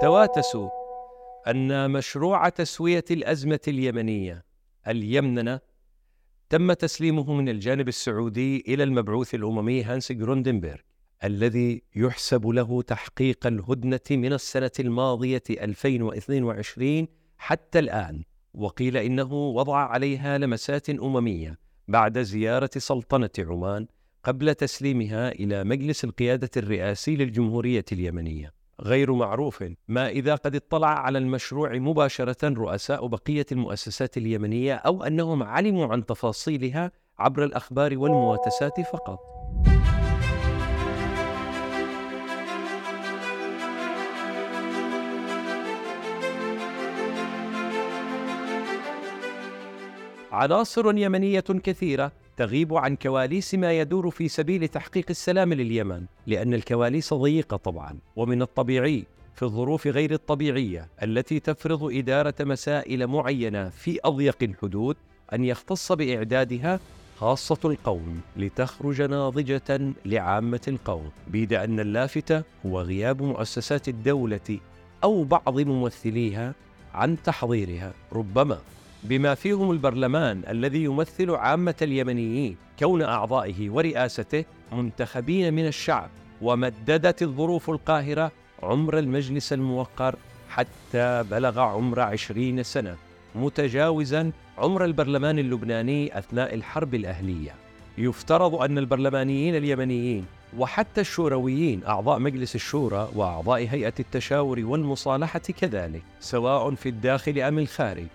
تواتسوا أن مشروع تسوية الأزمة اليمنية اليمننة تم تسليمه من الجانب السعودي إلى المبعوث الأممي هانس جروندنبرغ الذي يحسب له تحقيق الهدنة من السنة الماضية 2022 حتى الآن وقيل إنه وضع عليها لمسات أممية بعد زيارة سلطنة عمان قبل تسليمها إلى مجلس القيادة الرئاسي للجمهورية اليمنية. غير معروف ما إذا قد اطلع على المشروع مباشرة رؤساء بقية المؤسسات اليمنية أو أنهم علموا عن تفاصيلها عبر الأخبار والمواتسات فقط. عناصر يمنية كثيرة تغيب عن كواليس ما يدور في سبيل تحقيق السلام لليمن لأن الكواليس ضيقة طبعا ومن الطبيعي في الظروف غير الطبيعية التي تفرض إدارة مسائل معينة في أضيق الحدود أن يختص بإعدادها خاصة القوم لتخرج ناضجة لعامة القوم، بيد أن اللافت هو غياب مؤسسات الدولة أو بعض ممثليها عن تحضيرها، ربما بما فيهم البرلمان الذي يمثل عامة اليمنيين كون أعضائه ورئاسته منتخبين من الشعب ومددت الظروف القاهرة عمر المجلس الموقر حتى بلغ عمر عشرين سنة متجاوزا عمر البرلمان اللبناني أثناء الحرب الأهلية. يفترض أن البرلمانيين اليمنيين وحتى الشورويين أعضاء مجلس الشورى وأعضاء هيئة التشاور والمصالحة كذلك سواء في الداخل أم الخارج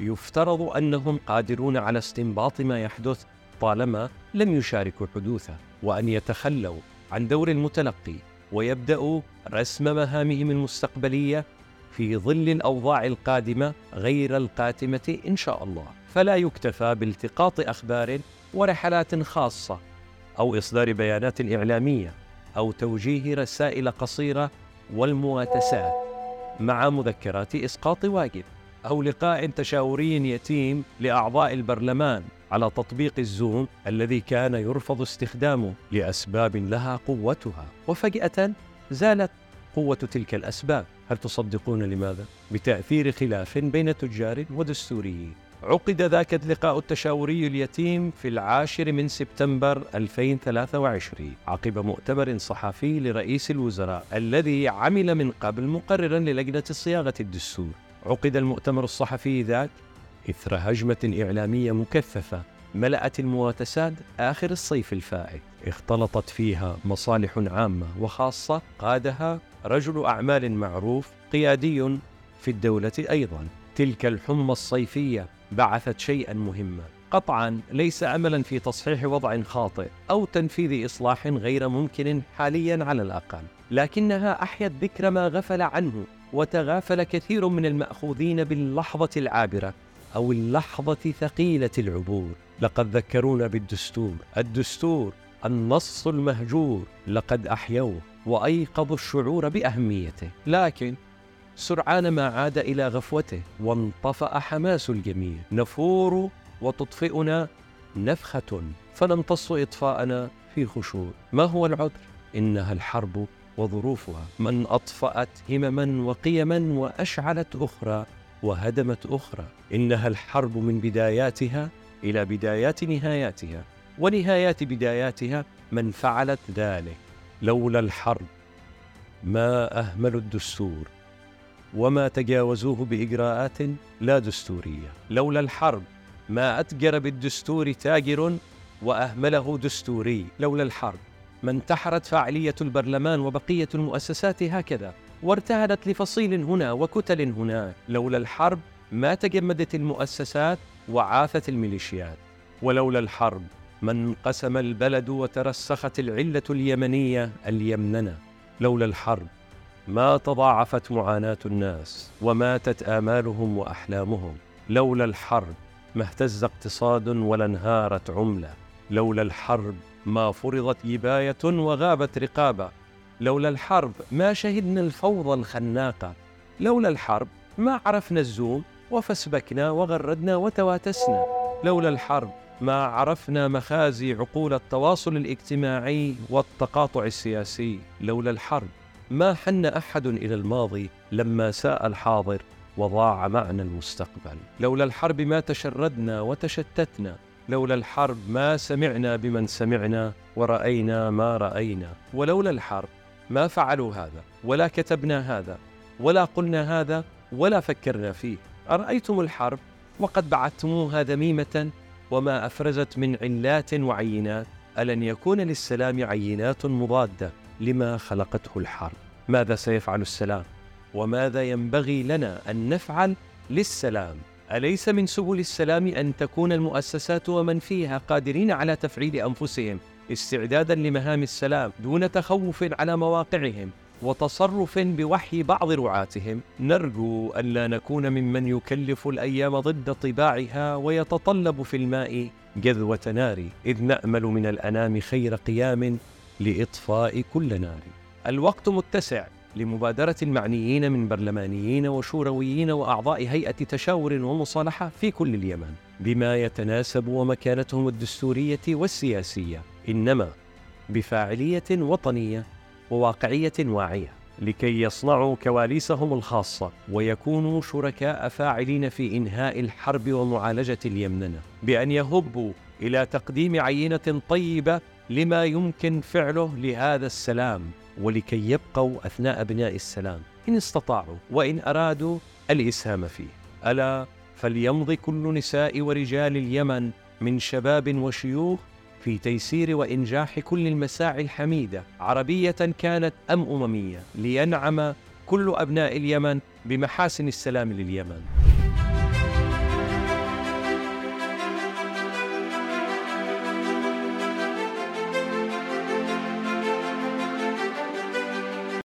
يفترض أنهم قادرون على استنباط ما يحدث طالما لم يشاركوا حدوثه وأن يتخلوا عن دور المتلقي ويبدأوا رسم مهامهم المستقبلية في ظل الأوضاع القادمة غير القاتمة إن شاء الله. فلا يكتفى بالتقاط أخبار ورحلات خاصة أو إصدار بيانات إعلامية أو توجيه رسائل قصيرة والمواتسات مع مذكرات إسقاط واجب. أو لقاء تشاوري يتيم لأعضاء البرلمان على تطبيق الزوم الذي كان يرفض استخدامه لأسباب لها قوتها. وفجأة زالت قوة تلك الأسباب. هل تصدقون لماذا؟ بتأثير خلاف بين تجار ودستوريين عقد ذاك اللقاء التشاوري اليتيم في العاشر من سبتمبر 2023 عقب مؤتمر صحفي لرئيس الوزراء الذي عمل من قبل مقررا للجنة صياغة الدستور. عقد المؤتمر الصحفي ذاك إثر هجمة إعلامية مكثفة ملأت المواتسات آخر الصيف الفائت. اختلطت فيها مصالح عامة وخاصة قادها رجل أعمال معروف قيادي في الدولة أيضا. تلك الحمى الصيفية بعثت شيئا مهما. قطعا ليس املا في تصحيح وضع خاطئ أو تنفيذ إصلاح غير ممكن حاليا على الأقل لكنها أحيت ذكر ما غفل عنه وتغافل كثير من المأخوذين باللحظة العابرة أو اللحظة ثقيلة العبور. لقد ذكرونا بالدستور الدستور النص المهجور لقد أحيوه وأيقظوا الشعور بأهميته. لكن سرعان ما عاد إلى غفوته وانطفأ حماس الجميع. نفور وتطفئنا نفخة فنمتص إطفاءنا في خشوع. ما هو العذر؟ إنها الحرب وظروفها. من أطفأت همما وقيما وأشعلت أخرى وهدمت أخرى. إنها الحرب من بداياتها إلى بدايات نهاياتها. ونهايات بداياتها من فعلت ذلك. لولا الحرب ما اهملوا الدستور. وما تجاوزوه بإجراءات لا دستورية. لولا الحرب ما أتجر بالدستور تاجر وأهمله دستوري. لولا الحرب ما انتحرت فاعلية البرلمان وبقية المؤسسات هكذا وارتهنت لفصيل هنا وكتل هناك لولا الحرب ما تجمدت المؤسسات وعاثت الميليشيات. ولولا الحرب ما انقسم البلد وترسخت العلة اليمنية اليمننة. لولا الحرب ما تضاعفت معاناة الناس وماتت آمالهم وأحلامهم. لولا الحرب ما اهتز اقتصاد ولا انهارت عملة. لولا الحرب ما فرضت جبايه وغابت رقابة. لولا الحرب ما شهدنا الفوضى الخناقة. لولا الحرب ما عرفنا الزوم وفسبكنا وغردنا وتواتسنا. لولا الحرب ما عرفنا مخازي عقول التواصل الاجتماعي والتقاطع السياسي. لولا الحرب ما حن أحد إلى الماضي لما ساء الحاضر وضاع معنا المستقبل. لولا الحرب ما تشردنا وتشتتنا لولا الحرب ما سمعنا بمن سمعنا ورأينا ما رأينا. ولولا الحرب ما فعلوا هذا ولا كتبنا هذا ولا قلنا هذا ولا فكرنا فيه. أرأيتم الحرب وقد بعثتموها ذميمة وما أفرزت من علات وعينات؟ ألن يكون للسلام عينات مضادة لما خلقته الحرب؟ ماذا سيفعل السلام؟ وماذا ينبغي لنا أن نفعل للسلام؟ أليس من سبل السلام أن تكون المؤسسات ومن فيها قادرين على تفعيل أنفسهم استعدادا لمهام السلام دون تخوف على مواقعهم وتصرف بوحي بعض رعاتهم؟ نرجو ألا نكون ممن يكلف الأيام ضد طباعها ويتطلب في الماء جذوة نار إذ نأمل من الأنام خير قيام لإطفاء كل نار. الوقت متسع. لمبادرة المعنيين من برلمانيين وشورويين وأعضاء هيئة تشاور ومصالحة في كل اليمن بما يتناسب ومكانتهم الدستورية والسياسية إنما بفاعلية وطنية وواقعية واعية لكي يصنعوا كواليسهم الخاصة ويكونوا شركاء فاعلين في إنهاء الحرب ومعالجة اليمننة بأن يهبوا إلى تقديم عينة طيبة لما يمكن فعله لهذا السلام. ولكي يبقوا أثناء بناء السلام إن استطاعوا وإن أرادوا الإسهام فيه. ألا فليمض كل نساء ورجال اليمن من شباب وشيوخ في تيسير وإنجاح كل المساعي الحميدة. عربية كانت أم أممية. لينعم كل أبناء اليمن بمحاسن السلام لليمن.